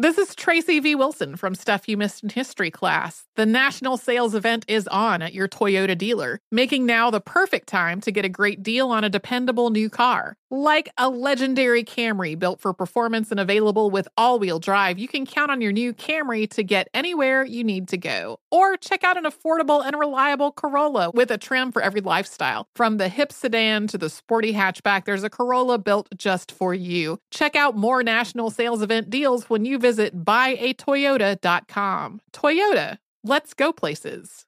This is Tracy V. Wilson from Stuff You Missed in History class. The national sales event is on at your Toyota dealer, making now the perfect time to get a great deal on a dependable new car. Like a legendary Camry built for performance and available with all wheel drive, you can count on your new Camry to get anywhere you need to go. Or check out an affordable and reliable Corolla with a trim for every lifestyle. From the hip sedan to the sporty hatchback, there's a Corolla built just for you. Check out more national sales event deals when you visit buyatoyota.com. Toyota, let's go places.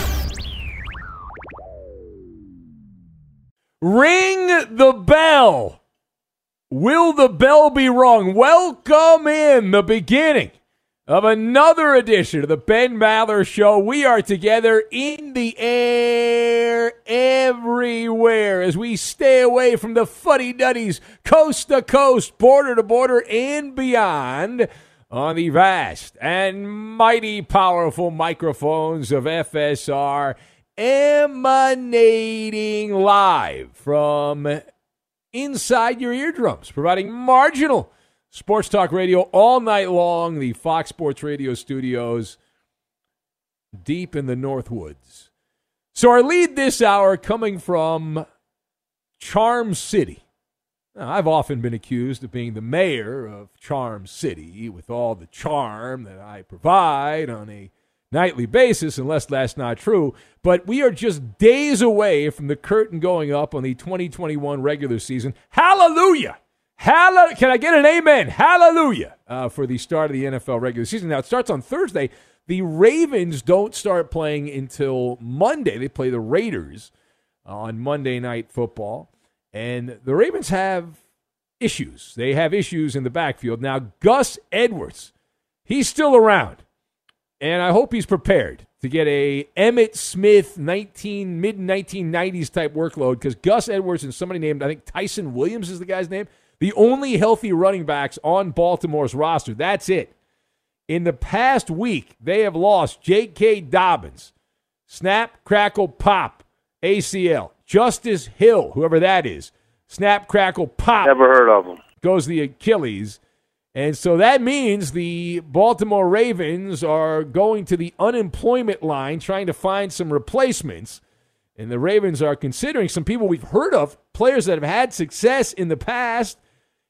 Ring the bell. Will the bell be rung? Welcome in the beginning of another edition of the Ben Maller Show. We are together in the air everywhere as we stay away from the fuddy duddies, coast to coast, border to border, and beyond on the vast and mighty powerful microphones of FSR emanating live from inside your eardrums, providing marginal sports talk radio all night long. The Fox Sports Radio studios deep in the North Woods. So, our lead this hour coming from Charm City. Now, I've often been accused of being the mayor of Charm City with all the charm that I provide on a nightly basis, unless that's not true. But we are just days away from the curtain going up on the 2021 regular season. Hallelujah! Hallelujah! Can I get an amen? Hallelujah! Uh, for the start of the NFL regular season. Now, it starts on Thursday. The Ravens don't start playing until Monday. They play the Raiders on Monday Night Football. And the Ravens have issues. They have issues in the backfield. Now, Gus Edwards, he's still around and I hope he's prepared to get a Emmitt Smith 19 mid 1990s type workload because Gus Edwards and somebody named I think Ty'Son Williams is the guy's name, the only healthy running backs on Baltimore's roster. That's it. In the past week, they have lost J.K. Dobbins, snap, crackle, pop, ACL. Justice Hill, whoever that is, snap, crackle, pop. Never heard of him. Goes the Achilles. And so that means the Baltimore Ravens are going to the unemployment line trying to find some replacements. And the Ravens are considering some people we've heard of, players that have had success in the past,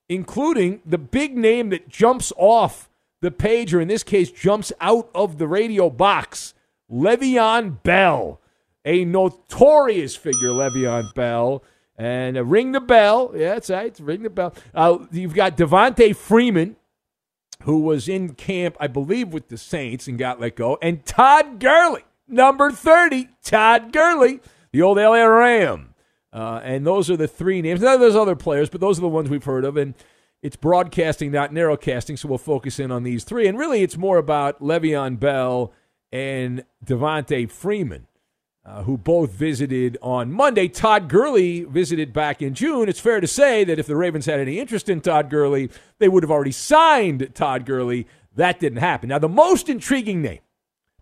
including the big name that jumps off the page, or in this case, jumps out of the radio box Le'Veon Bell, a notorious figure, Le'Veon Bell. And uh, ring the bell. Yeah, that's right. Ring the bell. Uh, you've got Devonta Freeman, who was in camp, I believe, with the Saints and got let go. And Todd Gurley, number 30, Todd Gurley, the old LA Ram. Uh, and those are the three names. Now, there's other players, but those are the ones we've heard of. And it's broadcasting, not narrowcasting, so we'll focus in on these three. And really, it's more about Le'Veon Bell and Devonta Freeman uh, who both visited on Monday. Todd Gurley visited back in June. It's fair to say that if the Ravens had any interest in Todd Gurley, they would have already signed Todd Gurley. That didn't happen. Now, the most intriguing name,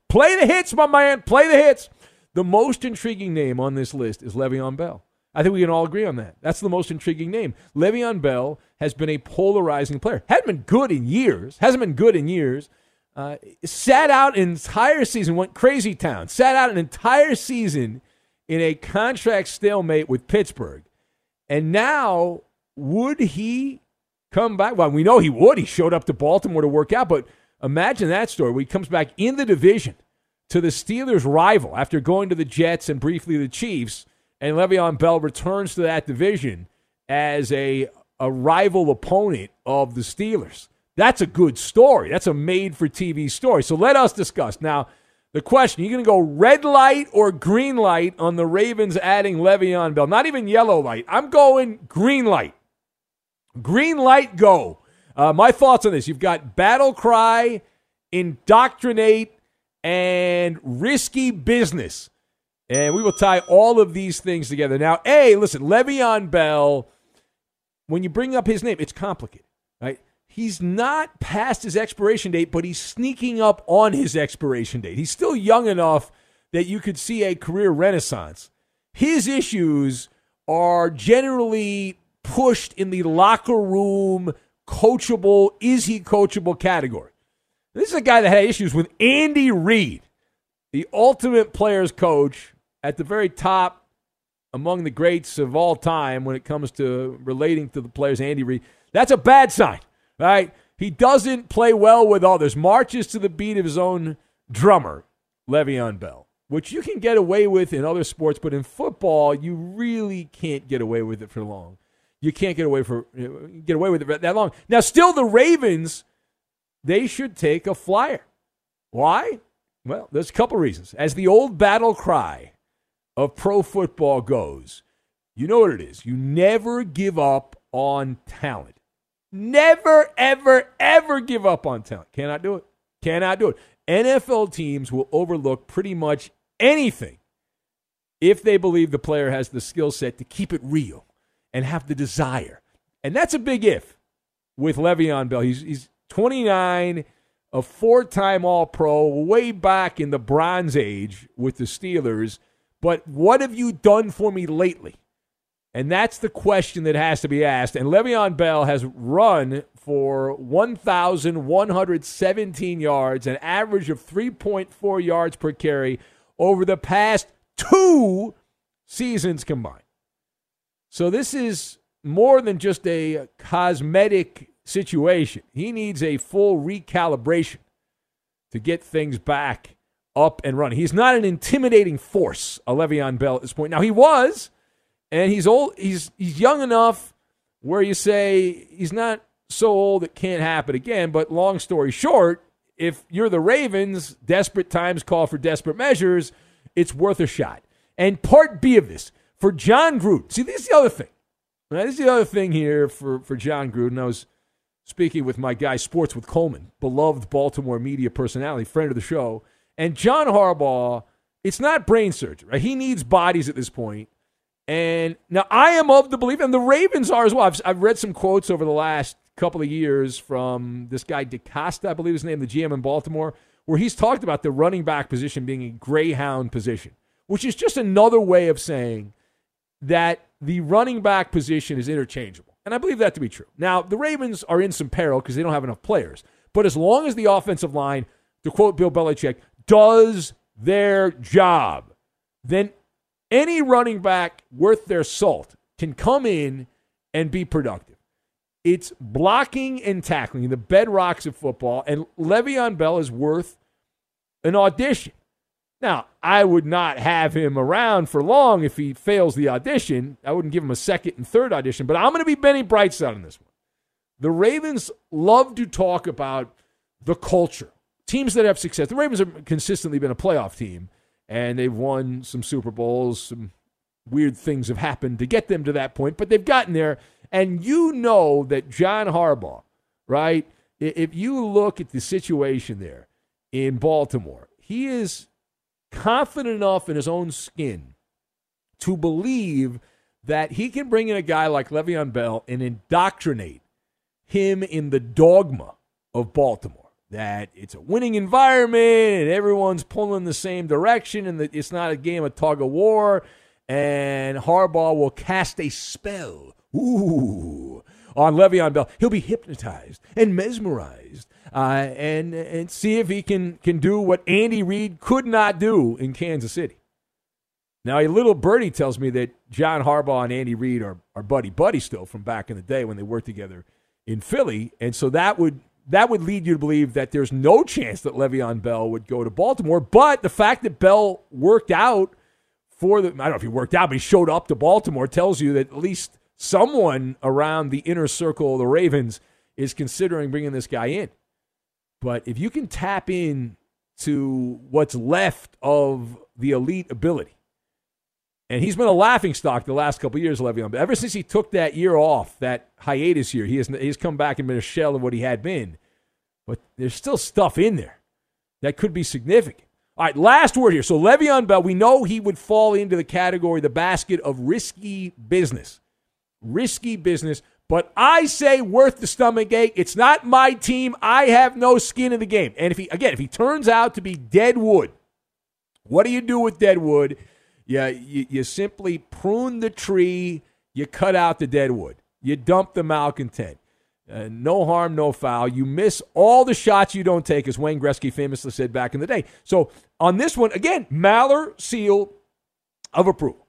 play the hits, my man, play the hits. The most intriguing name on this list is Le'Veon Bell. I think we can all agree on that. That's the most intriguing name. Le'Veon Bell has been a polarizing player. Hasn't been good in years. Hasn't been good in years. Uh, sat out an entire season, went crazy town, sat out an entire season in a contract stalemate with Pittsburgh. And now, would he come back? Well, we know he would. He showed up to Baltimore to work out, but imagine that story where he comes back in the division to the Steelers' rival after going to the Jets and briefly the Chiefs, and Le'Veon Bell returns to that division as a, a rival opponent of the Steelers. That's a good story. That's a made for TV story. So let us discuss. Now, the question, You're going to go red light or green light on the Ravens adding Le'Veon Bell? Not even yellow light. I'm going green light. Green light, go. Uh, my thoughts on this you've got battle cry, indoctrinate, and risky business. And we will tie all of these things together. Now, A, listen, Le'Veon Bell, when you bring up his name, it's complicated, right? He's not past his expiration date, but he's sneaking up on his expiration date. He's still young enough that you could see a career renaissance. His issues are generally pushed in the locker room, coachable, is he coachable category. This is a guy that had issues with Andy Reid, the ultimate players coach at the very top among the greats of all time when it comes to relating to the players, Andy Reid. That's a bad sign right? He doesn't play well with others, marches to the beat of his own drummer, Le'Veon Bell, which you can get away with in other sports, but in football, you really can't get away with it for long. You can't get away for get away with it that long. Now, still, the Ravens, they should take a flyer. Why? Well, there's a couple reasons. As the old battle cry of pro football goes, you know what it is. You never give up on talent. Never, ever, ever give up on talent. Cannot do it. Cannot do it. NFL teams will overlook pretty much anything if they believe the player has the skill set to keep it real and have the desire. And that's a big if with Le'Veon Bell. He's, he's 29, a four time All Pro, way back in the Bronze Age with the Steelers. But what have you done for me lately? And that's the question that has to be asked. And Le'Veon Bell has run for 1,117 yards, an average of 3.4 yards per carry over the past two seasons combined. So this is more than just a cosmetic situation. He needs a full recalibration to get things back up and running. He's not an intimidating force, a Le'Veon Bell at this point. Now, he was and he's old. He's he's young enough where you say he's not so old it can't happen again. But long story short, if you're the Ravens, desperate times call for desperate measures. It's worth a shot. And part B of this for Jon Gruden. See, this is the other thing. Now, this is the other thing here for for Jon Gruden. I was speaking with my guy Sports with Coleman, beloved Baltimore media personality, friend of the show, and John Harbaugh. It's not brain surgery. Right? He needs bodies at this point. And now I am of the belief, and the Ravens are as well. I've, I've read some quotes over the last couple of years from this guy DeCosta, I believe his name, the GM in Baltimore, where he's talked about the running back position being a greyhound position, which is just another way of saying that the running back position is interchangeable. And I believe that to be true. Now, the Ravens are in some peril because they don't have enough players. But as long as the offensive line, to quote Bill Belichick, does their job, then any running back worth their salt can come in and be productive. It's blocking and tackling, the bedrocks of football, and Le'Veon Bell is worth an audition. Now, I would not have him around for long if he fails the audition. I wouldn't give him a second and third audition, but I'm going to be Benny Brightside on this one. The Ravens love to talk about the culture. Teams that have success. The Ravens have consistently been a playoff team, and they've won some Super Bowls. Some weird things have happened to get them to that point, but they've gotten there. And you know that John Harbaugh, right? If you look at the situation there in Baltimore, he is confident enough in his own skin to believe that he can bring in a guy like Le'Veon Bell and indoctrinate him in the dogma of Baltimore. That it's a winning environment and everyone's pulling the same direction and that it's not a game of tug of war. And Harbaugh will cast a spell, ooh, on Le'Veon Bell. He'll be hypnotized and mesmerized uh, and and see if he can can do what Andy Reid could not do in Kansas City. Now, a little birdie tells me that John Harbaugh and Andy Reid are, are buddy buddy still from back in the day when they worked together in Philly, and so that would that would lead you to believe that there's no chance that Le'Veon Bell would go to Baltimore. But the fact that Bell worked out for the I don't know if he worked out, but he showed up to Baltimore tells you that at least someone around the inner circle of the Ravens is considering bringing this guy in. But if you can tap in to what's left of the elite ability, and he's been a laughing stock the last couple years, Le'Veon. But ever since he took that year off, that hiatus year, he has he's come back and been a shell of what he had been. But there's still stuff in there that could be significant. All right, last word here. So Le'Veon Bell, we know he would fall into the category, the basket of risky business. Risky business. But I say worth the stomach ache. It's not my team. I have no skin in the game. And if he again, if he turns out to be dead wood, what do you do with dead Yeah, you, you simply prune the tree, you cut out the dead wood, you dump the malcontent. Uh, no harm, no foul. You miss all the shots you don't take, as Wayne Gretzky famously said back in the day. So on this one, again, Maller seal of approval.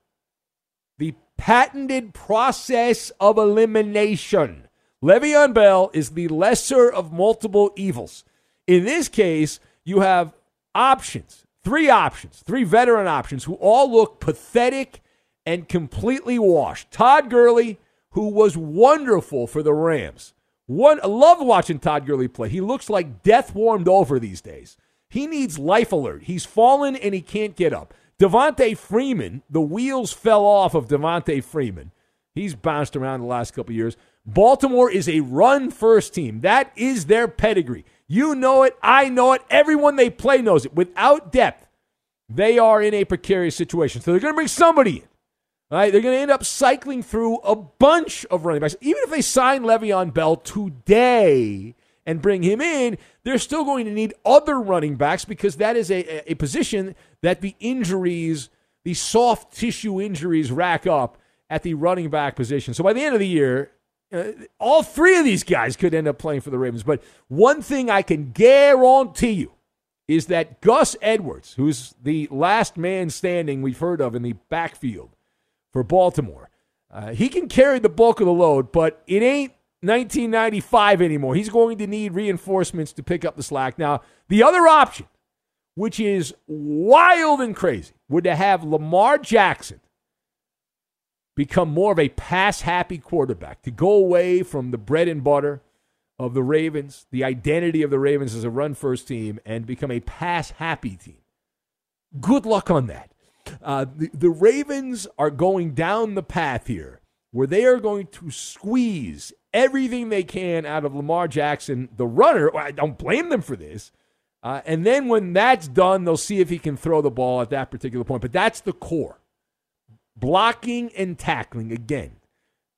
The patented process of elimination. Le'Veon Bell is the lesser of multiple evils. In this case, you have options, three options, three veteran options who all look pathetic and completely washed. Todd Gurley, who was wonderful for the Rams. One, I love watching Todd Gurley play. He looks like death warmed over these days. He needs life alert. He's fallen and he can't get up. Devonta Freeman, the wheels fell off of Devonta Freeman. He's bounced around the last couple years. Baltimore is a run first team. That is their pedigree. You know it. I know it. Everyone they play knows it. Without depth, they are in a precarious situation. So they're going to bring somebody in. They're going to end up cycling through a bunch of running backs. Even if they sign Le'Veon Bell today and bring him in, they're still going to need other running backs because that is a, a position that the injuries, the soft tissue injuries, rack up at the running back position. So by the end of the year, uh, all three of these guys could end up playing for the Ravens. But one thing I can guarantee you is that Gus Edwards, who's the last man standing we've heard of in the backfield for Baltimore, uh, he can carry the bulk of the load, but it ain't 1995 anymore. He's going to need reinforcements to pick up the slack. Now, the other option, which is wild and crazy, would to have Lamar Jackson become more of a pass happy quarterback, to go away from the bread and butter of the Ravens, the identity of the Ravens as a run first team, and become a pass happy team. Good luck on that. Uh, the, the Ravens are going down the path here where they are going to squeeze everything they can out of Lamar Jackson, the runner. I don't blame them for this. Uh, and then when that's done, they'll see if he can throw the ball at that particular point. But that's the core blocking and tackling again.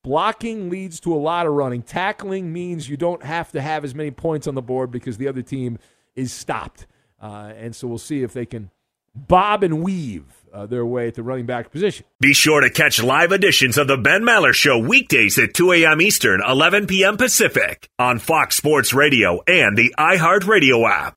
Blocking leads to a lot of running. Tackling means you don't have to have as many points on the board because the other team is stopped. Uh, and so we'll see if they can bob and weave uh, their way at the running back position. Be sure to catch live editions of the Ben Maller Show weekdays at 2 a.m. Eastern, 11 p.m. Pacific on Fox Sports Radio and the iHeartRadio app.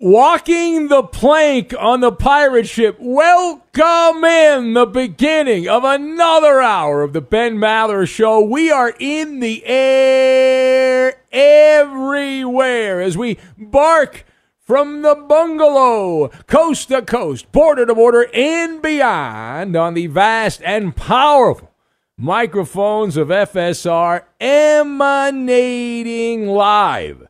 Walking the plank on the pirate ship. Welcome in the beginning of another hour of the Ben Maller Show. We are in the air everywhere as we bark from the bungalow, coast to coast, border to border, and beyond on the vast and powerful microphones of FSR emanating live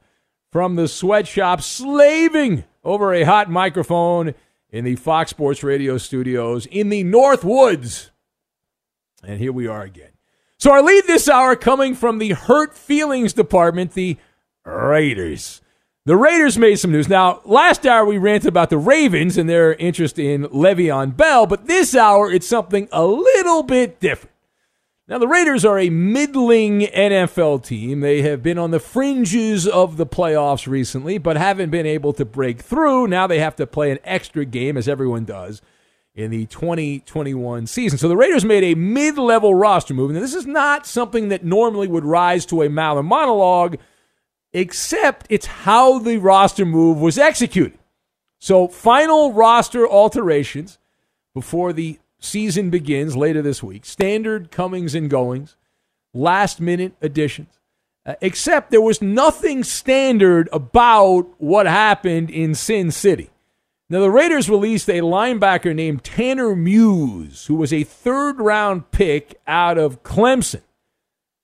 from the sweatshop, slaving over a hot microphone in the Fox Sports Radio studios in the North Woods. And here we are again. So, our lead this hour coming from the Hurt Feelings Department, the Raiders. The Raiders made some news. Now, last hour we ranted about the Ravens and their interest in Le'Veon Bell, but this hour it's something a little bit different. Now, the Raiders are a middling NFL team. They have been on the fringes of the playoffs recently, but haven't been able to break through. Now they have to play an extra game, as everyone does, in the 2021 season. So the Raiders made a mid level roster move. And this is not something that normally would rise to a Maller monologue, except it's how the roster move was executed. So, final roster alterations before the season begins later this week. Standard comings and goings, last minute additions. Uh, except there was nothing standard about what happened in Sin City. Now, the Raiders released a linebacker named Tanner Muse, who was a third round pick out of Clemson.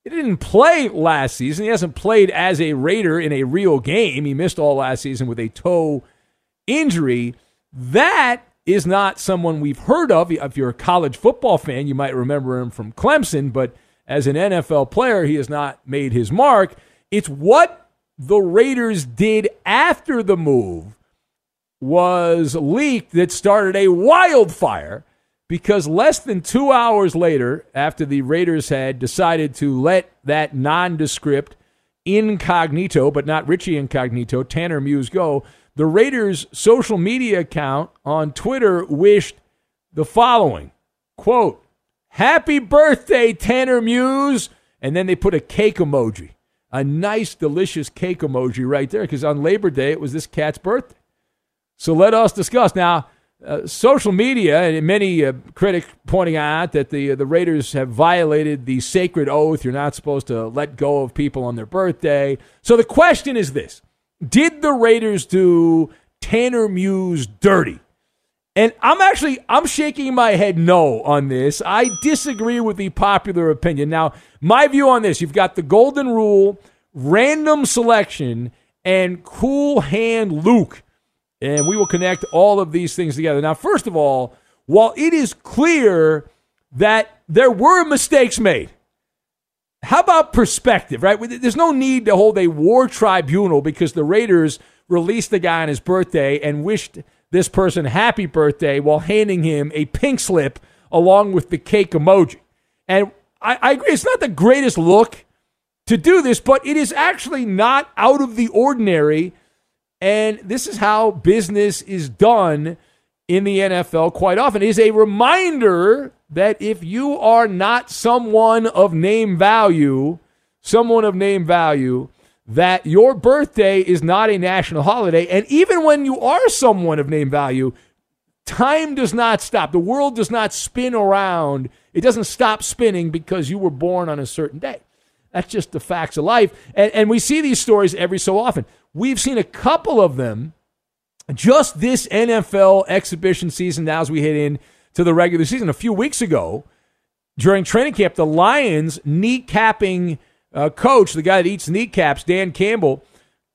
He didn't play last season. He hasn't played as a Raider in a real game. He missed all last season with a toe injury. That is not someone we've heard of. If you're a college football fan, you might remember him from Clemson, but as an NFL player, he has not made his mark. It's what the Raiders did after the move was leaked that started a wildfire because less than two hours later, after the Raiders had decided to let that nondescript incognito, but not Richie incognito, Tanner Muse go, the Raiders' social media account on Twitter wished the following quote, Happy birthday, Tanner Muse. And then they put a cake emoji, a nice, delicious cake emoji right there, because on Labor Day, it was this cat's birthday. So let us discuss. Now, uh, social media and many uh, critics pointing out that the uh, the Raiders have violated the sacred oath. You're not supposed to let go of people on their birthday. So the question is this: Did the Raiders do Tanner Muse dirty? And I'm actually I'm shaking my head no on this. I disagree with the popular opinion. Now, my view on this, you've got the golden rule, random selection, and cool hand Luke. And we will connect all of these things together. Now, first of all, while it is clear that there were mistakes made, how about perspective, right? There's no need to hold a war tribunal because the Raiders released the guy on his birthday and wished this person happy birthday while handing him a pink slip along with the cake emoji. And I, I agree, it's not the greatest look to do this, but it is actually not out of the ordinary. And this is how business is done in the NFL quite often. It is a reminder that if you are not someone of name value, someone of name value, that your birthday is not a national holiday. And even when you are someone of name value, time does not stop. The world does not spin around. It doesn't stop spinning because you were born on a certain day. That's just the facts of life. And, and we see these stories every so often. We've seen a couple of them just this NFL exhibition season now as we head in to the regular season. A few weeks ago, during training camp, the Lions kneecapping – uh, coach, the guy that eats kneecaps, Dan Campbell,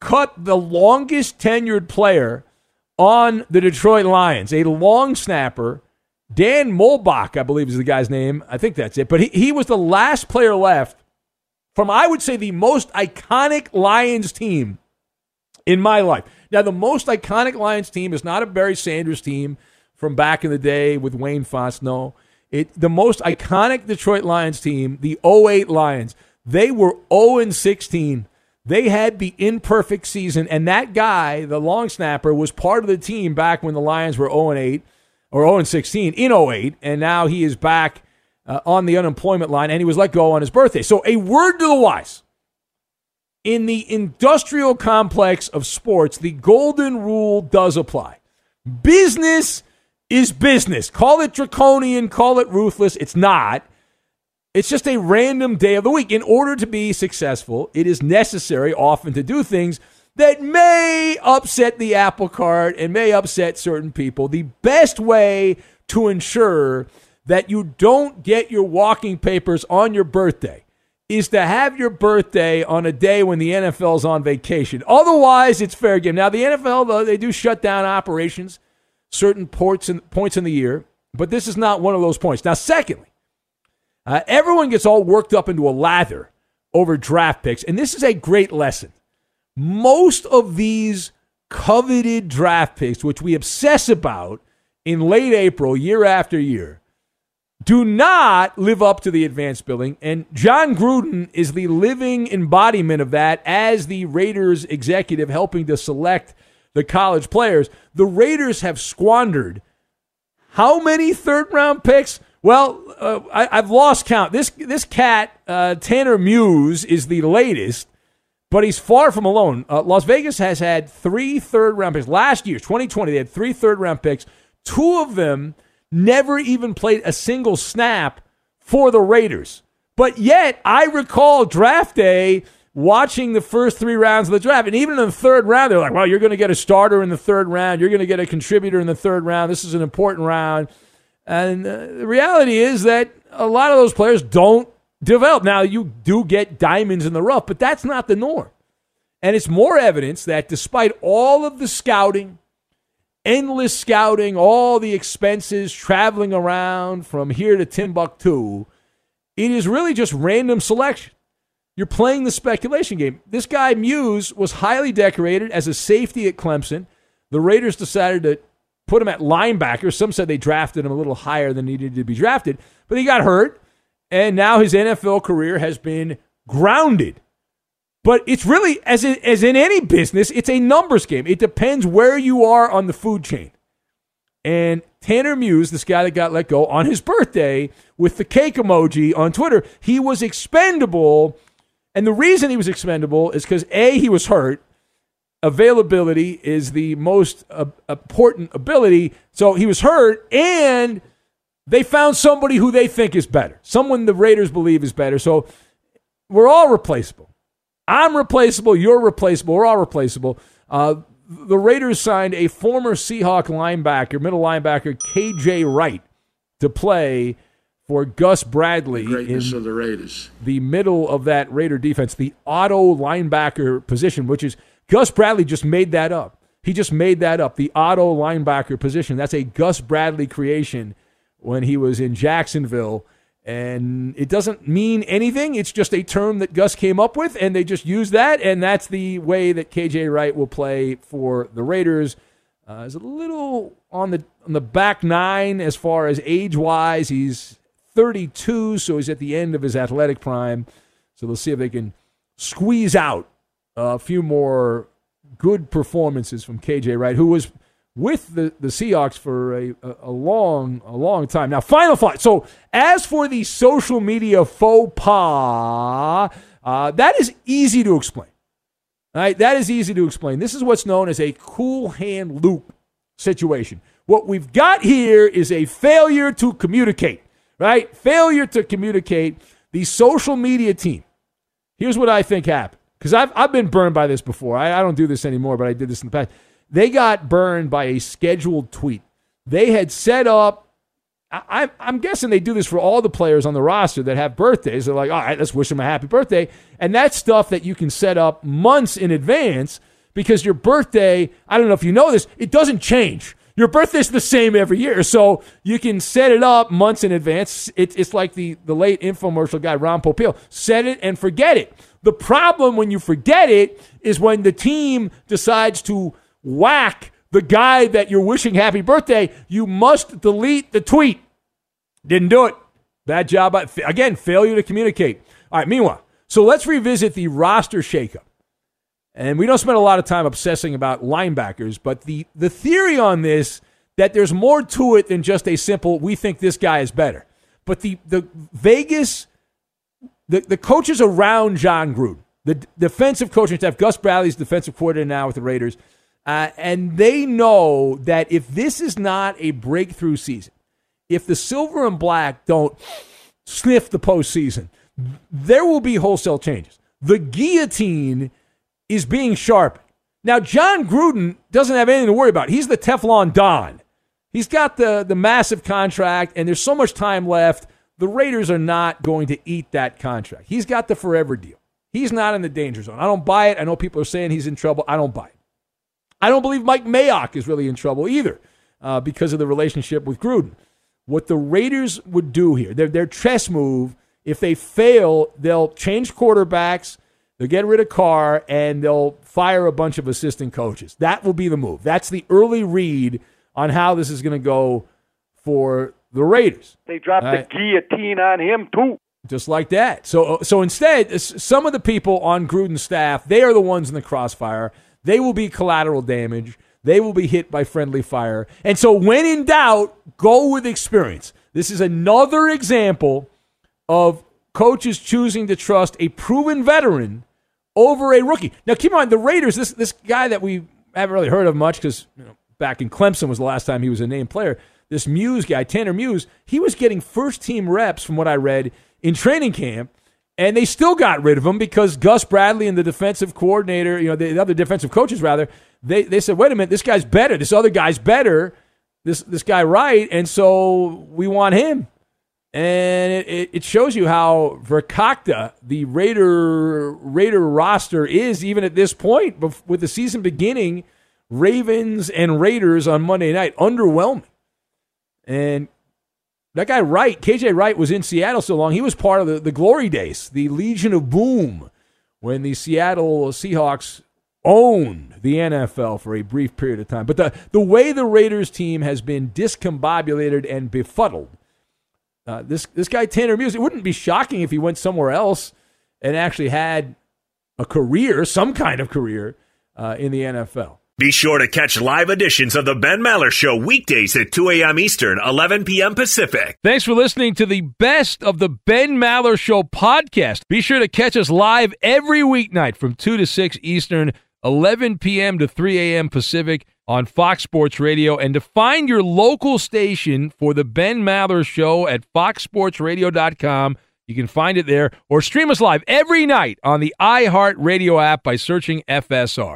cut the longest tenured player on the Detroit Lions, a long snapper. Dan Muhlbach, I believe is the guy's name. I think that's it. But he, he was the last player left from, I would say, the most iconic Lions team in my life. Now, the most iconic Lions team is not a Barry Sanders team from back in the day with Wayne Fontes. It, the most iconic Detroit Lions team, the 08 Lions. They were 0 16. They had the imperfect season, and that guy, the long snapper, was part of the team back when the Lions were 0 8 or 0 16 in 08, and now he is back uh, on the unemployment line, and he was let go on his birthday. So, a word to the wise. In the industrial complex of sports, the golden rule does apply. Business is business. Call it draconian, call it ruthless. It's not. It's just a random day of the week. In order to be successful, it is necessary often to do things that may upset the apple cart and may upset certain people. The best way to ensure that you don't get your walking papers on your birthday is to have your birthday on a day when the NFL's on vacation. Otherwise, it's fair game. Now, the NFL, though, they do shut down operations certain ports points in the year, but this is not one of those points. Now, secondly, uh, everyone gets all worked up into a lather over draft picks, and this is a great lesson. Most of these coveted draft picks, which we obsess about in late April, year after year, do not live up to the advanced billing. And Jon Gruden is the living embodiment of that as the Raiders executive helping to select the college players. The Raiders have squandered How many third round picks? Well, uh, I, have lost count. This this cat uh, Tanner Muse is the latest, but he's far from alone. Uh, Las Vegas has had three third round picks last year, 2020. They had three third round picks. Two of them never even played a single snap for the Raiders. But yet, I recall draft day watching the first three rounds of the draft. And even in the third round, they're like, well, you're going to get a starter in the third round. You're going to get a contributor in the third round. This is an important round. And uh, the reality is that a lot of those players don't develop. Now, you do get diamonds in the rough, but that's not the norm. And it's more evidence that despite all of the scouting, endless scouting, all the expenses, traveling around from here to Timbuktu, it is really just random selection. You're playing the speculation game. This guy, Muse, was highly decorated as a safety at Clemson. The Raiders decided to put him at linebacker. Some said they drafted him a little higher than he needed to be drafted, but he got hurt, and now his NFL career has been grounded. But it's really, as in, as in any business, it's a numbers game. It depends where you are on the food chain. And Tanner Muse, this guy that got let go on his birthday with the cake emoji on Twitter, he was expendable. And the reason he was expendable is because A, he was hurt, availability is the most uh, important ability. So he was hurt, and they found somebody who they think is better, someone the Raiders believe is better. So we're all replaceable. I'm replaceable. You're replaceable. We're all replaceable. Uh, the Raiders signed a former Seahawk linebacker, middle linebacker, KJ Wright, to play for Gus Bradley the greatness of the Raiders. The middle of that Raider defense, the auto linebacker position, which is Gus Bradley just made that up. He just made that up. The auto linebacker position. That's a Gus Bradley creation when he was in Jacksonville. And it doesn't mean anything. It's just a term that Gus came up with, and they just use that. And that's the way that KJ Wright will play for the Raiders. Uh, is a little on the on the back nine as far as age wise. He's 32, so he's at the end of his athletic prime. So they'll see if they can squeeze out a few more good performances from KJ Wright, who was with the, the Seahawks for a, a, long, a long time. Now, final thought. So, as for the social media faux pas, uh, that is easy to explain. All right, that is easy to explain. This is what's known as a cool hand Luke situation. What we've got here is a failure to communicate, right? Failure to communicate. The social media team. Here's what I think happened because I've, I've been burned by this before. I, I don't do this anymore, but I did this in the past. They got burned by a scheduled tweet. They had set up, I, I'm guessing they do this for all the players on the roster that have birthdays. They're like, all right, let's wish them a happy birthday. And that's stuff that you can set up months in advance because your birthday, I don't know if you know this, it doesn't change. Your birthday's the same every year. So you can set it up months in advance. It, it's like the, the late infomercial guy, Ron Popeil. Set it and forget it. The problem when you forget it is when the team decides to whack the guy that you're wishing happy birthday, you must delete the tweet. Didn't do it. Bad job. Again, failure to communicate. All right, meanwhile, so let's revisit the roster shakeup. And we don't spend a lot of time obsessing about linebackers, but the, the theory on this that there's more to it than just a simple, we think this guy is better. But the, the Vegas the, the coaches around Jon Gruden, the defensive coaching staff, Gus Bradley's defensive coordinator now with the Raiders, uh, and they know that if this is not a breakthrough season, if the silver and black don't sniff the postseason, there will be wholesale changes. The guillotine is being sharp. Now, Jon Gruden doesn't have anything to worry about. He's the Teflon Don. He's got the, the massive contract, and there's so much time left the Raiders are not going to eat that contract. He's got the forever deal. He's not in the danger zone. I don't buy it. I know people are saying he's in trouble. I don't buy it. I don't believe Mike Mayock is really in trouble either uh, because of the relationship with Gruden. What the Raiders would do here, their, their chess move, if they fail, they'll change quarterbacks, they'll get rid of Carr, and they'll fire a bunch of assistant coaches. That will be the move. That's the early read on how this is going to go for the Raiders. They dropped right. the guillotine on him too. Just like that. So, uh, so instead, some of the people on Gruden's staff, they are the ones in the crossfire. They will be collateral damage. they will be hit by friendly fire. And so, when in doubt, go with experience. This is another example of coaches choosing to trust a proven veteran over a rookie. Now, keep in mind, the Raiders, this, this guy that we haven't really heard of much because you know, back in Clemson was the last time he was a named player. This Muse guy, Tanner Muse, he was getting first team reps, from what I read, in training camp. And they still got rid of him because Gus Bradley and the defensive coordinator, you know, the, the other defensive coaches rather, they, they said, wait a minute, this guy's better. This other guy's better. This this guy right, and so we want him. And it, it shows you how verkakta the Raider Raider roster is even at this point, with the season beginning. Ravens and Raiders on Monday night, underwhelming. And that guy Wright, KJ Wright, was in Seattle so long. He was part of the, the glory days, the Legion of Boom, when the Seattle Seahawks owned the NFL for a brief period of time. But the, the way the Raiders team has been discombobulated and befuddled, uh, this, this guy Tanner Muse, it wouldn't be shocking if he went somewhere else and actually had a career, some kind of career uh, in the NFL. Be sure to catch live editions of the Ben Maller Show weekdays at 2 a.m. Eastern, 11 p.m. Pacific. Thanks for listening to the best of the Ben Maller Show podcast. Be sure to catch us live every weeknight from 2 to 6 Eastern, 11 p.m. to 3 a.m. Pacific on Fox Sports Radio. And to find your local station for the Ben Maller Show at foxsportsradio.com, you can find it there or stream us live every night on the iHeartRadio app by searching FSR.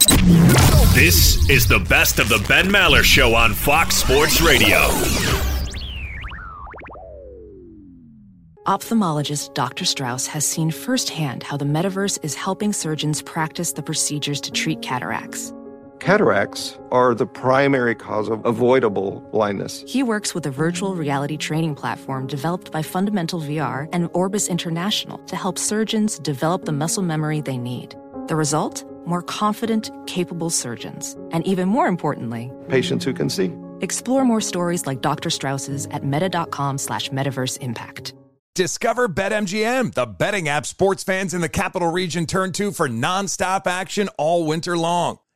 This is the best of the Ben Maller Show on Fox Sports Radio. Ophthalmologist Dr. Strauss has seen firsthand how the metaverse is helping surgeons practice the procedures to treat cataracts. Cataracts are the primary cause of avoidable blindness. He works with a virtual reality training platform developed by Fundamental VR and Orbis International to help surgeons develop the muscle memory they need. The result? more confident, capable surgeons. And even more importantly, patients who can see. Explore more stories like Dr. Strauss's at meta.com slash metaverse impact. Discover BetMGM, the betting app sports fans in the capital region turn to for nonstop action all winter long.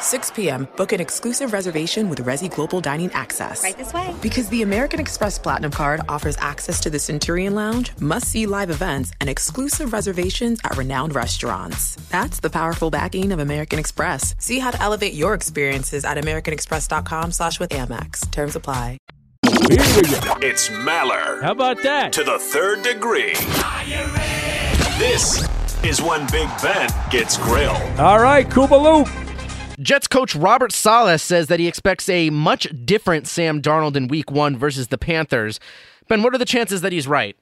6 p.m., book an exclusive reservation with Resy Global Dining Access. Right this way. Because the American Express Platinum Card offers access to the Centurion Lounge, must see live events, and exclusive reservations at renowned restaurants. That's the powerful backing of American Express. See how to elevate your experiences at AmericanExpress.com slash with Amex. Terms apply. Here we go. It's Maller. How about that? To the third degree. This is when Big Ben gets grilled. All right, Kuba Loop. Jets coach Robert Saleh says that he expects a much different Sam Darnold in week one versus the Panthers. Ben, what are the chances that he's right?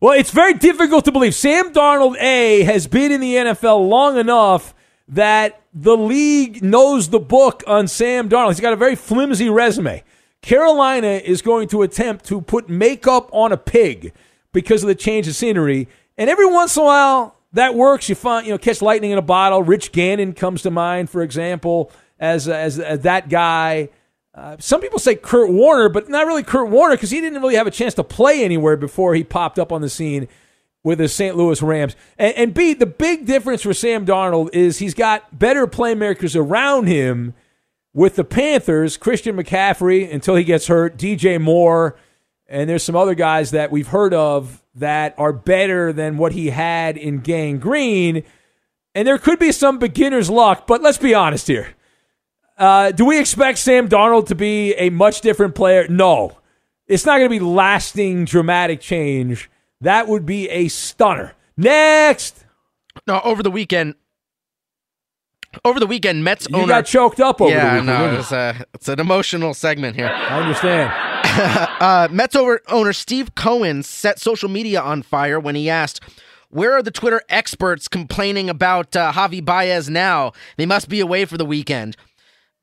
Well, it's very difficult to believe. Sam Darnold, A, has been in the NFL long enough that the league knows the book on Sam Darnold. He's got a very flimsy resume. Carolina is going to attempt to put makeup on a pig because of the change of scenery. And every once in a while, that works. You find, you know, catch lightning in a bottle. Rich Gannon comes to mind, for example, as as, as that guy. Uh, some people say Kurt Warner, but not really Kurt Warner because he didn't really have a chance to play anywhere before he popped up on the scene with the St. Louis Rams. And, and B, the big difference for Sam Darnold is he's got better playmakers around him with the Panthers, Christian McCaffrey until he gets hurt, DJ Moore, and there's some other guys that we've heard of that are better than what he had in Gang Green. And there could be some beginner's luck, but let's be honest here. Uh, do we expect Sam Darnold to be a much different player? No. It's not going to be lasting dramatic change. That would be a stunner. Next. No, over the weekend. Over the weekend, Mets you owner got choked up over yeah, the weekend. no, it's, a, it's an emotional segment here. I understand. uh, Mets owner Steve Cohen set social media on fire when he asked, "Where are the Twitter experts complaining about uh, Javy Baez now? They must be away for the weekend."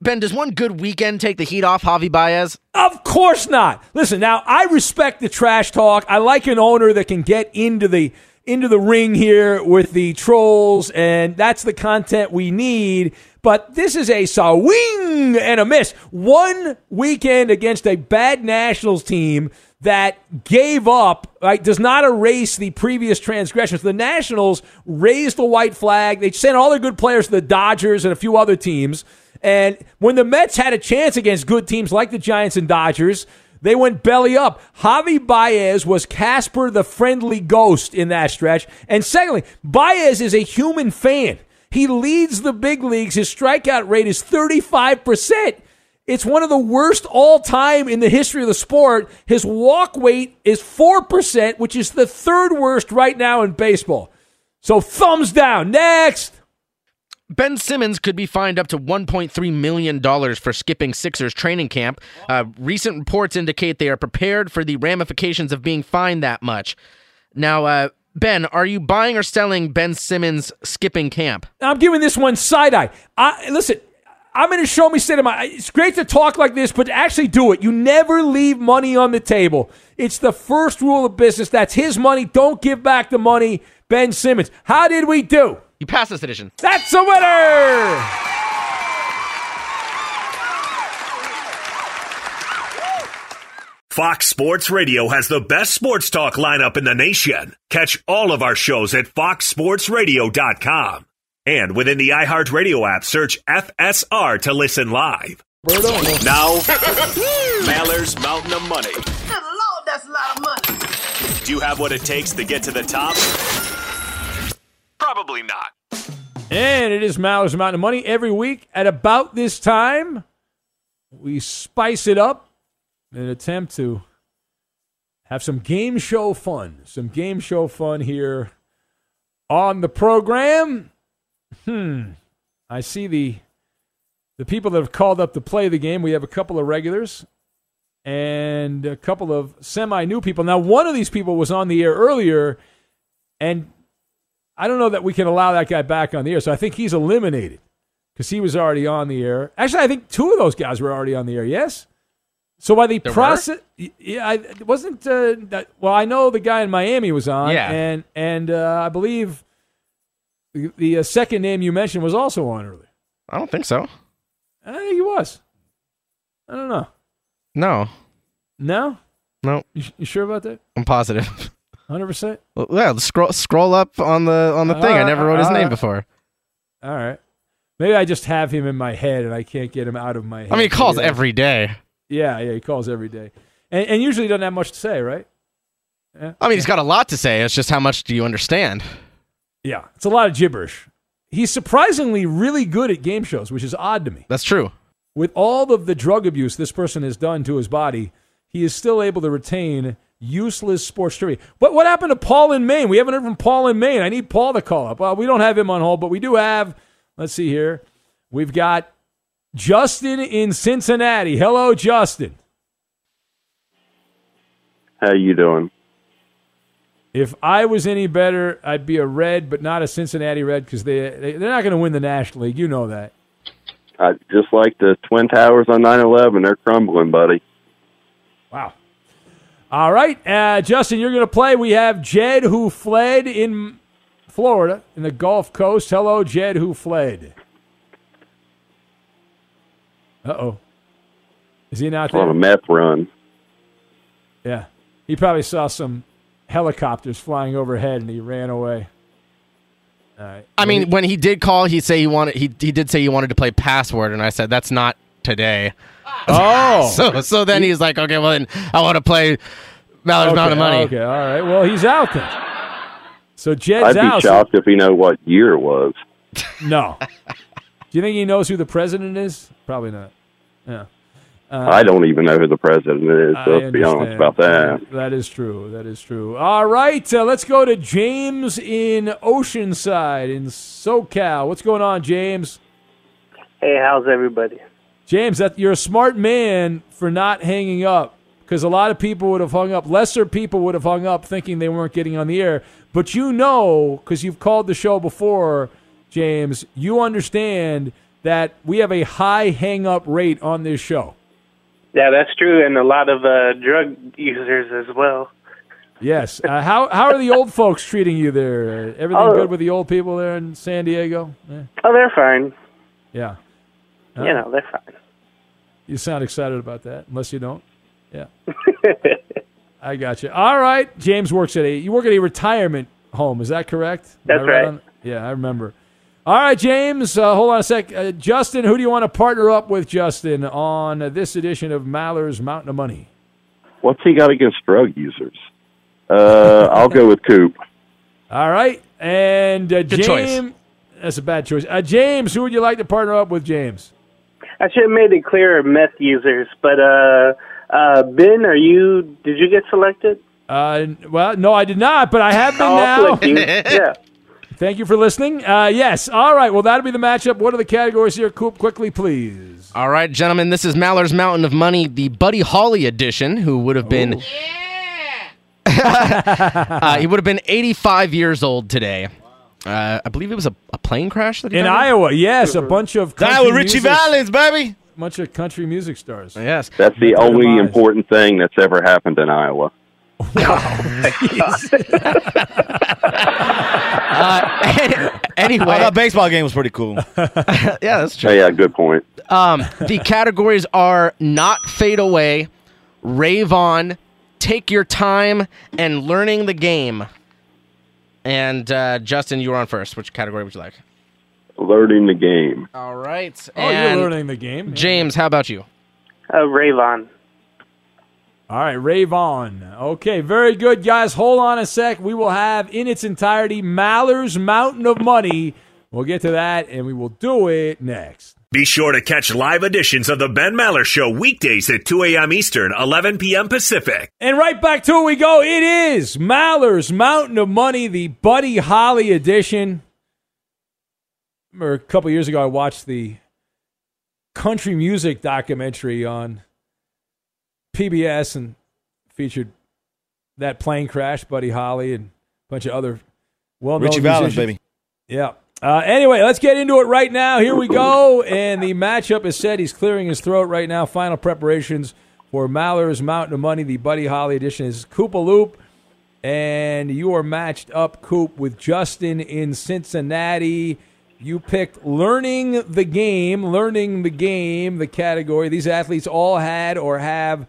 Ben, does one good weekend take the heat off Javy Baez? Of course not. Listen, now I respect the trash talk. I like an owner that can get into the into the ring here with the trolls, and that's the content we need. But this is a swing and a miss. One weekend against a bad Nationals team that gave up, right, does not erase the previous transgressions. The Nationals raised the white flag. They sent all their good players to the Dodgers and a few other teams. And when the Mets had a chance against good teams like the Giants and Dodgers, they went belly up. Javy Baez was Casper the friendly ghost in that stretch. And secondly, Baez is a human fan. He leads the big leagues. His strikeout rate is 35%. It's one of the worst all time in the history of the sport. His walk weight is 4%, which is the third worst right now in baseball. So thumbs down. Next. Ben Simmons could be fined up to $1.3 million for skipping Sixers training camp. Uh, recent reports indicate they are prepared for the ramifications of being fined that much. Now, uh, Ben, are you buying or selling Ben Simmons skipping camp? I'm giving this one side eye. I, listen, I'm going to show me state of mind. It's great to talk like this, but actually do it. You never leave money on the table. It's the first rule of business. That's his money. Don't give back the money. Ben Simmons. How did we do? You passed this edition. That's a winner! Fox Sports Radio has the best sports talk lineup in the nation. Catch all of our shows at foxsportsradio.com. And within the iHeartRadio app, search FSR to listen live. Now, Maller's Mountain of Money. Good Lord, that's a lot of money. Do you have what it takes to get to the top? Probably not. And it is Maller's Mountain of Money every week at about this time. We spice it up in an attempt to have some game show fun. Some game show fun here on the program. Hmm. I see the the people that have called up to play the game. We have a couple of regulars and a couple of semi new people. Now, one of these people was on the air earlier, and I don't know that we can allow that guy back on the air. So I think he's eliminated because he was already on the air. Actually, I think two of those guys were already on the air. Yes. So by the There process, yeah, I it wasn't. Uh, that, well, I know the guy in Miami was on. Yeah. and and uh, I believe the, the uh, second name you mentioned was also on earlier. I don't think so. I think he was. I don't know. No. No, No, you, you sure about that? I'm positive. Hundred percent. Well, yeah, scroll scroll up on the on the thing. I never wrote his name uh, before. All right. Maybe I just have him in my head and I can't get him out of my head. I mean, he calls Yeah. every day. Yeah, yeah, he calls every day, and, and usually doesn't have much to say, right? Yeah. I mean, he's got a lot to say. It's just how much do you understand? Yeah, it's a lot of gibberish. He's surprisingly really good at game shows, which is odd to me. That's true. With all of the drug abuse this person has done to his body, he is still able to retain useless sports trivia. But what happened to Paul in Maine? We haven't heard from Paul in Maine. I need Paul to call up. Well, we don't have him on hold, but we do have, let's see here. We've got Justin in Cincinnati. Hello, Justin. How you doing? If I was any better, I'd be a Red, but not a Cincinnati Red because they, they they're not going to win the National League. You know that. I just like the Twin Towers on 9/11. They're crumbling, buddy. Wow. All right, uh, Justin, you're going to play. We have Jed who fled in Florida in the Gulf Coast. Hello, Jed who fled. Uh oh. Is he not there? On a meth run. Yeah. He probably saw some helicopters flying overhead and he ran away. All right. I mean, when he did call, he say he wanted he he did say he wanted to play password, and I said that's not today. Oh. so so then he's like, okay, well then I want to play Mallard's okay, Mountain of Money. Okay, all right. Well, he's out then. So Jed's I'd be out. shocked if he know what year it was. No. Do you think he knows who the president is? Probably not. Yeah. Uh, I don't even know who the president is. I So let's be honest about that. That is true. That is true. All right, uh, let's go to James in Oceanside in SoCal. What's going on, James? Hey, how's everybody? James, that you're a smart man for not hanging up because a lot of people would have hung up. Lesser people would have hung up thinking they weren't getting on the air. But you know, because you've called the show before, James, you understand that we have a high hang up rate on this show. Yeah, that's true, and a lot of uh, drug users as well. Yes. Uh, how how are the old folks treating you there? Uh, everything Oh. good with the old people there in San Diego? Yeah. Oh, they're fine. Yeah. You know, they're fine. You sound excited about that, unless you don't. Yeah. I got you. All right. James works at a you work at a retirement home. Is that correct? That's right. on- yeah, I remember. All right, James. Uh, hold on a sec. Uh, Justin, who do you want to partner up with, Justin, on uh, this edition of Maller's Mountain of Money? What's he got against drug users? Uh, I'll go with Coop. All right, and uh, Good choice. James. That's a bad choice. Uh, James, who would you like to partner up with, James? I should have made it clear, meth users. But uh, uh, Ben, are you? Did you get selected? Uh, well, no, I did not, but I have been I'll now. Yeah. Thank you for listening. Uh, yes. All right. Well, that'll be the matchup. What are the categories here? Coop, quickly, please. All right, gentlemen, this is Mallard's Mountain of Money, the Buddy Holly edition, who would have been. uh, he would have been 85 years old today. Uh, I believe it was a, a plane crash that he In died Iowa, yes, a bunch of country Iowa, Ritchie music- Valens, baby. Bunch of country music stars. Yes, That's the Met their only demise. important thing that's ever happened in Iowa. Uh, anyway, Oh, that baseball game was pretty cool. yeah, that's true. Oh, yeah, good point. Um, the categories are not fade away, rave on, take your time, and learning the game. And uh, Justin, you were on first. Which category would you like? Learning the game. All right. Oh, you're learning the game. James, how about you? Uh, Rayvon. All right, Ray Vaughn. Okay, very good, guys. Hold on a sec. We will have in its entirety Maller's Mountain of Money. We'll get to that, and we will do it next. Be sure to catch live editions of The Ben Maller Show weekdays at 2 a.m. Eastern, 11 p.m. Pacific. And right back to it we go. It is Maller's Mountain of Money, the Buddy Holly edition. Remember a couple years ago, I watched the country music documentary on PBS and featured that plane crash, Buddy Holly, and a bunch of other well-known Ritchie Valens, baby. Yeah. Uh, anyway, let's get into it right now. Here we go. And the matchup is set. He's clearing his throat right now. Final preparations for Maller's Mountain of Money, the Buddy Holly edition, is Koopa Loop. And you are matched up, Coop, with Justin in Cincinnati. You picked learning the game, learning the game, the category. These athletes all had or have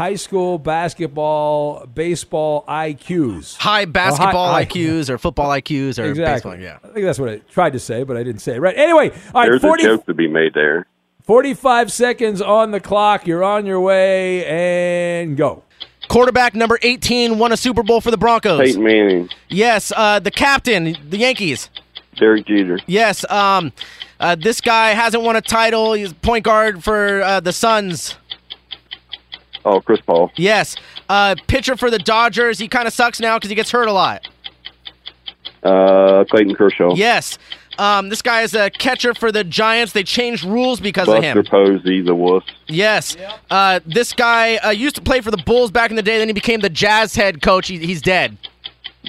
high school basketball, baseball IQs. High Or basketball high- IQs or football IQs or Exactly. baseball. Yeah. I think that's what I tried to say, but I didn't say it right. Anyway, all right, There's 40, a joke to be made there. 45 seconds on the clock. You're on your way and go. Quarterback number 18 won a Super Bowl for the Broncos. Peyton Manning, Yes, uh, the captain, the Yankees. Derek Jeter, Yes, um, uh, this guy hasn't won a title. He's point guard for uh, the Suns. Oh Chris Paul, Yes, uh, pitcher for the Dodgers. He kind of sucks now because he gets hurt a lot. uh, Clayton Kershaw, Yes, um, this guy is a catcher for the Giants. They changed rules because of Buster him. Posey, the wuss, Yes, uh, this guy uh, used to play for the Bulls back in the day. Then he became the Jazz head coach. He, he's dead.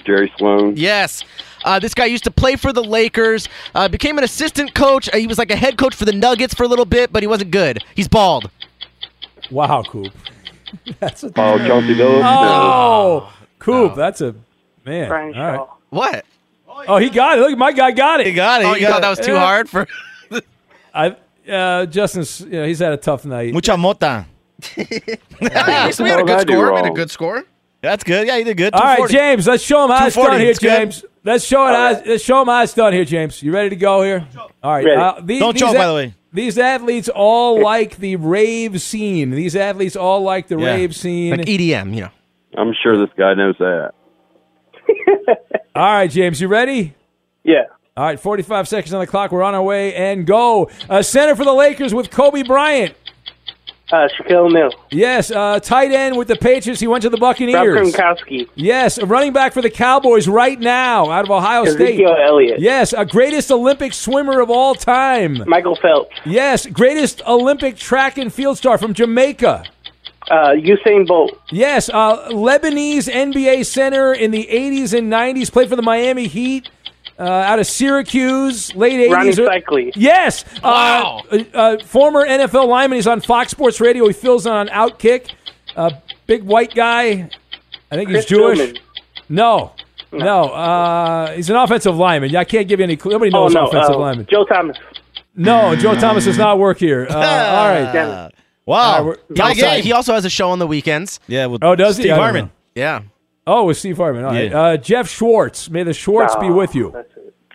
Jerry Sloan, Yes. Uh, this guy used to play for the Lakers, uh, became an assistant coach. Uh, he was like a head coach for the Nuggets for a little bit, but he wasn't good. He's bald. Wow, Coop. that's a oh Chauncey Billups, Oh, Coop, that's a man. Brian All right. Shaw. What? Oh, he got it. Look, my guy got it. He got it. Oh, you thought it. that was too Yeah. hard for? I, uh, Justin's, you know, he's had a tough night. Mucha mota. At least we had a good I score. We had a wrong? good score. That's good. Yeah, you did good. All right, 240. James, let's show him how it's done here, it's good. James. Let's show it. How, let's show him how it's done here, James. You ready to go here? All right. Ready. Uh, these, Don't these choke, a- by the way. These athletes all like the rave scene. These athletes all like the Yeah. rave scene. Like EDM, you know. I'm sure this guy knows that. all right, James, you ready? Yeah. All right, 45 seconds on the clock. We're on our way and go. Uh, center for the Lakers with Kobe Bryant. Uh, Shaquille O'Neal. Yes, uh, tight end with the Patriots. He went to the Buccaneers. Rob. Gronkowski. Yes, a running back for the Cowboys right now out of Ohio State. Ezekiel Elliott. Yes, a greatest Olympic swimmer of all time. Michael Phelps. Yes, greatest Olympic track and field star from Jamaica. Uh, Usain Bolt. Yes, uh, Lebanese NBA center in the 80s and 90s, played for the Miami Heat. Uh, out of Syracuse, late 80s. Rony Seikaly. Yes. Wow. Uh, uh, former NFL lineman. He's on Fox Sports Radio. He fills in on Outkick. Uh, big white guy. I think Chris he's Jewish. Tillman. No. No. Uh, he's an offensive lineman. I can't give you any clue. Nobody Oh knows no, offensive uh, lineman. Joe Thomas. No, Joe Thomas does not work here. Uh, all right. Damn Wow. right, He also, he also has a show on the weekends. yeah. With Oh, does he? Steve I Harmon. Yeah. Oh, with Steve Hartman. All right. Yeah. Uh, Jeff Schwartz. May the Schwartz be Oh, with you. that's it.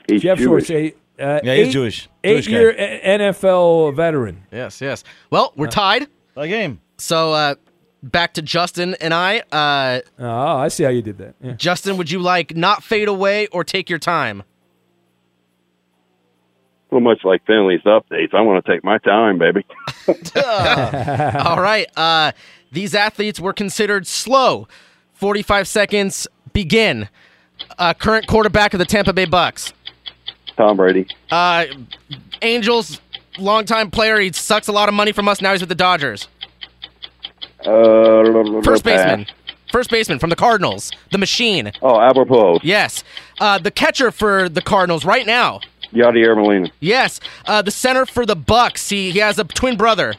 He's Jeff Jewish. Schwartz, a uh, Yeah, he's eight- Jewish. Jewish guy. Eight-year NFL veteran. Yes, yes. Well, we're tied. What game? So uh, back to Justin and I. Uh, Oh, I see how you did that. Yeah. Justin, would you like not fade away or take your time? Well, much like Finley's updates, I want to take my time, baby. All right. Uh, these athletes were considered slow. 45 seconds, begin. Uh, current quarterback of the Tampa Bay Bucks. Tom Brady, Uh, Angels, longtime player. He sucks a lot of money from us. Now he's with the Dodgers. uh, First baseman. First baseman from the Cardinals. The machine. Oh, Albert Pujols, Yes. Uh, the catcher for the Cardinals right now. Yadier Molina, Yes. Uh, the center for the Bucks. He, he has a twin brother.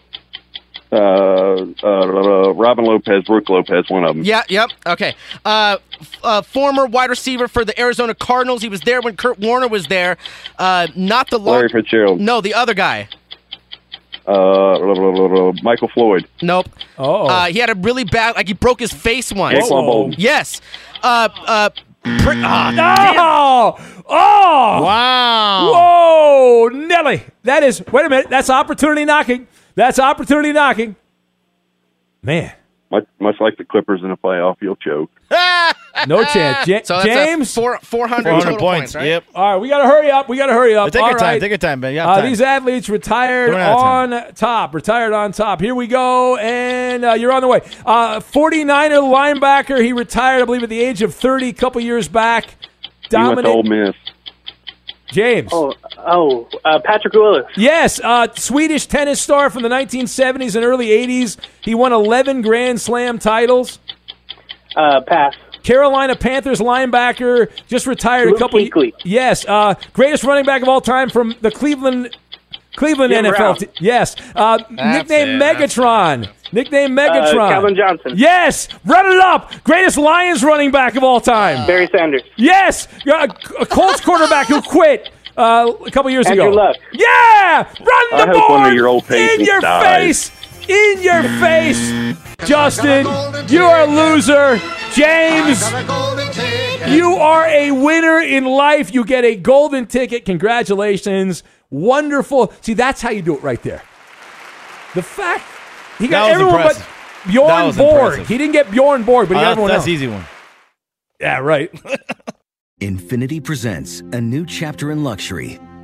Uh, uh, Robin Lopez, Brooke Lopez, one of them. Yeah, yep. Okay. Uh, f- uh, former wide receiver for the Arizona Cardinals. He was there when Kurt Warner was there. Uh, not the long. Larry Fitzgerald, No, the other guy. uh, Michael Floyd, Nope. Oh. Uh, he had a really bad, like he broke his face once. Anquan Boldin. Yes. Uh, uh, pri- ah, Oh! Oh! Wow. Whoa, Nelly. That is, wait a minute. That's opportunity knocking. That's opportunity knocking. Man, much, much like the Clippers in the playoff, you'll choke. no chance. Ja- so that's James? four, 400, 400 total points. points, right? Yep. All right, we got to hurry up. We got to hurry up. Take All your time. Take your time, man. You have Uh, time. these athletes retired on time. top. Retired on top. Here we go, and uh, you're on the way. Uh, 49er linebacker. He retired, I believe, at the age of 30, a couple years back. He went to Ole Miss. James. Oh, oh, uh, Patrick Willis. Yes, uh, Swedish tennis star from the 1970s and early 80s. He won 11 Grand Slam titles. Uh, pass. Carolina Panthers linebacker just retired a Luke couple. Kuechly. Yes, uh, greatest running back of all time from the Cleveland Cleveland Jim NFL. T- yes, uh, nickname it, that's Megatron. Nickname Uh, Megatron. Calvin Johnson. Yes, run it up. Greatest Lions running back of all time. Barry Sanders. Yes, a, a Colts quarterback who quit uh, a couple years Andrew ago. Luck. Yeah, run the I hope board one of your old in your dies. face. In your face, Justin. You're a loser. James, you are a winner in life. You get a golden ticket. Congratulations. Wonderful. See, that's how you do it right there. The fact he got everyone impressive. but Bjorn was Borg. impressive. He didn't get Bjorn Borg, but he Uh, got everyone that's else. easy one. Yeah, right. Infinity presents a new chapter in luxury,